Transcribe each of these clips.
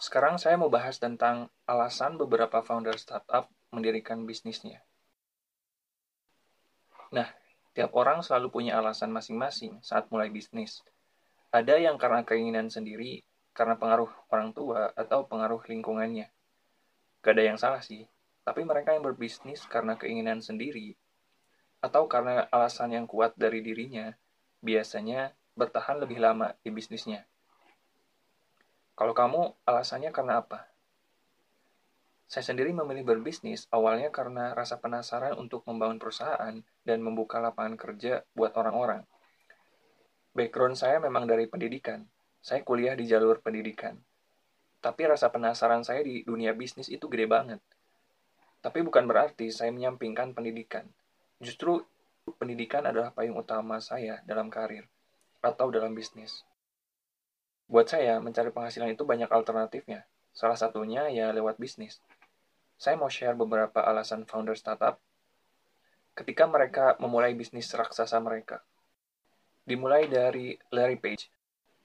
Sekarang saya mau bahas tentang alasan beberapa founder startup mendirikan bisnisnya. Nah, tiap orang selalu punya alasan masing-masing saat mulai bisnis. Ada yang karena keinginan sendiri, karena pengaruh orang tua, atau pengaruh lingkungannya. Gak ada yang salah sih, tapi mereka yang berbisnis karena keinginan sendiri, atau karena alasan yang kuat dari dirinya, biasanya bertahan lebih lama di bisnisnya. Kalau kamu, alasannya karena apa? Saya sendiri memilih berbisnis awalnya karena rasa penasaran untuk membangun perusahaan dan membuka lapangan kerja buat orang-orang. Background saya memang dari pendidikan. Saya kuliah di jalur pendidikan. Tapi rasa penasaran saya di dunia bisnis itu gede banget. Tapi bukan berarti saya menyampingkan pendidikan. Justru pendidikan adalah payung utama saya dalam karir atau dalam bisnis. Buat saya, mencari penghasilan itu banyak alternatifnya. Salah satunya ya lewat bisnis. Saya mau share beberapa alasan founder startup ketika mereka memulai bisnis raksasa mereka. Dimulai dari Larry Page.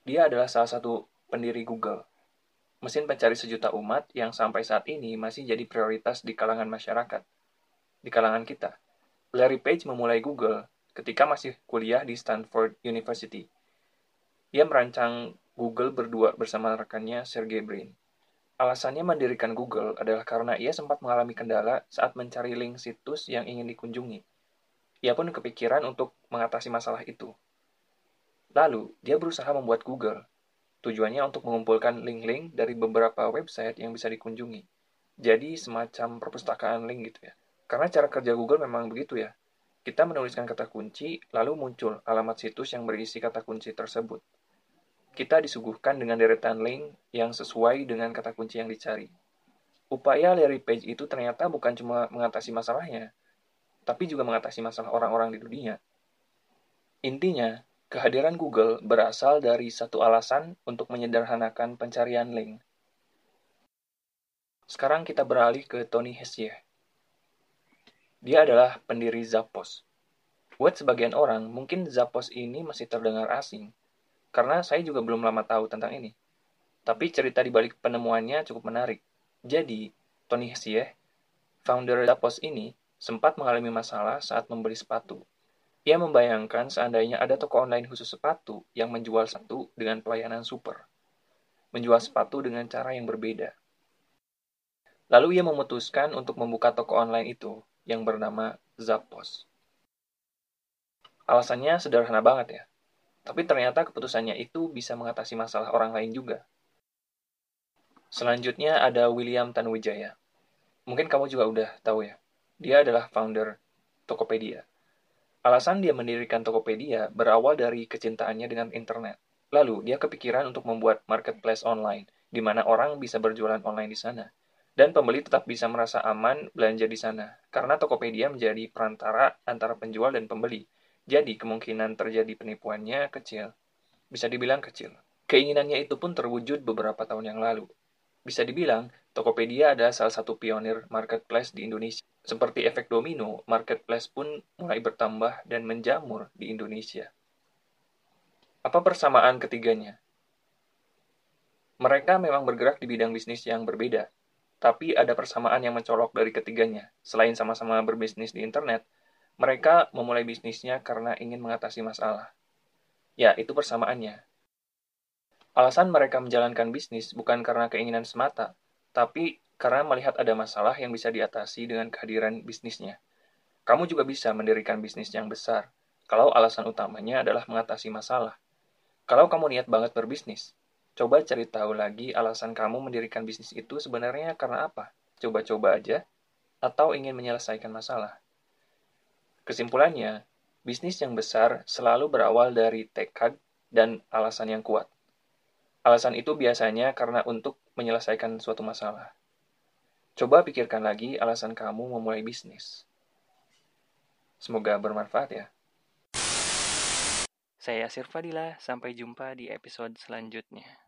Dia adalah salah satu pendiri Google. Mesin pencari sejuta umat yang sampai saat ini masih jadi prioritas di kalangan masyarakat. Di kalangan kita. Larry Page memulai Google ketika masih kuliah di Stanford University. Dia merancang Google berdua bersama rekannya Sergey Brin. Alasannya mendirikan Google adalah karena ia sempat mengalami kendala saat mencari link situs yang ingin dikunjungi. Ia pun kepikiran untuk mengatasi masalah itu. Lalu, dia berusaha membuat Google. Tujuannya untuk mengumpulkan link-link dari beberapa website yang bisa dikunjungi. Jadi semacam perpustakaan link gitu ya. Karena cara kerja Google memang begitu ya. Kita menuliskan kata kunci, lalu muncul alamat situs yang berisi kata kunci tersebut kita disuguhkan dengan deretan link yang sesuai dengan kata kunci yang dicari. Upaya Larry Page itu ternyata bukan cuma mengatasi masalahnya, tapi juga mengatasi masalah orang-orang di dunia. Intinya, kehadiran Google berasal dari satu alasan untuk menyederhanakan pencarian link. Sekarang kita beralih ke Tony Hsieh. Dia adalah pendiri Zappos. Buat sebagian orang, mungkin Zappos ini masih terdengar asing, karena saya juga belum lama tahu tentang ini. Tapi cerita di balik penemuannya cukup menarik. Jadi, Tony Hsieh, founder Zappos ini, sempat mengalami masalah saat membeli sepatu. Ia membayangkan seandainya ada toko online khusus sepatu yang menjual satu dengan pelayanan super. Menjual sepatu dengan cara yang berbeda. Lalu ia memutuskan untuk membuka toko online itu yang bernama Zappos. Alasannya sederhana banget ya. Tapi ternyata keputusannya itu bisa mengatasi masalah orang lain juga. Selanjutnya ada William Tanuwijaya. Mungkin kamu juga udah tahu ya. Dia adalah founder Tokopedia. Alasan dia mendirikan Tokopedia berawal dari kecintaannya dengan internet. Lalu, dia kepikiran untuk membuat marketplace online, di mana orang bisa berjualan online di sana. Dan pembeli tetap bisa merasa aman belanja di sana, karena Tokopedia menjadi perantara antara penjual dan pembeli. Jadi kemungkinan terjadi penipuannya kecil. Bisa dibilang kecil. Keinginannya itu pun terwujud beberapa tahun yang lalu. Bisa dibilang, Tokopedia adalah salah satu pionir marketplace di Indonesia. Seperti efek domino, marketplace pun mulai bertambah dan menjamur di Indonesia. Apa persamaan ketiganya? Mereka memang bergerak di bidang bisnis yang berbeda, tapi ada persamaan yang mencolok dari ketiganya. Selain sama-sama berbisnis di internet, mereka memulai bisnisnya karena ingin mengatasi masalah. Ya, itu persamaannya. Alasan mereka menjalankan bisnis bukan karena keinginan semata, tapi karena melihat ada masalah yang bisa diatasi dengan kehadiran bisnisnya. Kamu juga bisa mendirikan bisnis yang besar, kalau alasan utamanya adalah mengatasi masalah. Kalau kamu niat banget berbisnis, coba cari tahu lagi alasan kamu mendirikan bisnis itu sebenarnya karena apa. Coba-coba aja. atau ingin menyelesaikan masalah. Kesimpulannya, bisnis yang besar selalu berawal dari tekad dan alasan yang kuat. Alasan itu biasanya karena untuk menyelesaikan suatu masalah. Coba pikirkan lagi alasan kamu memulai bisnis. Semoga bermanfaat ya. Saya Yasir Fadila, sampai jumpa di episode selanjutnya.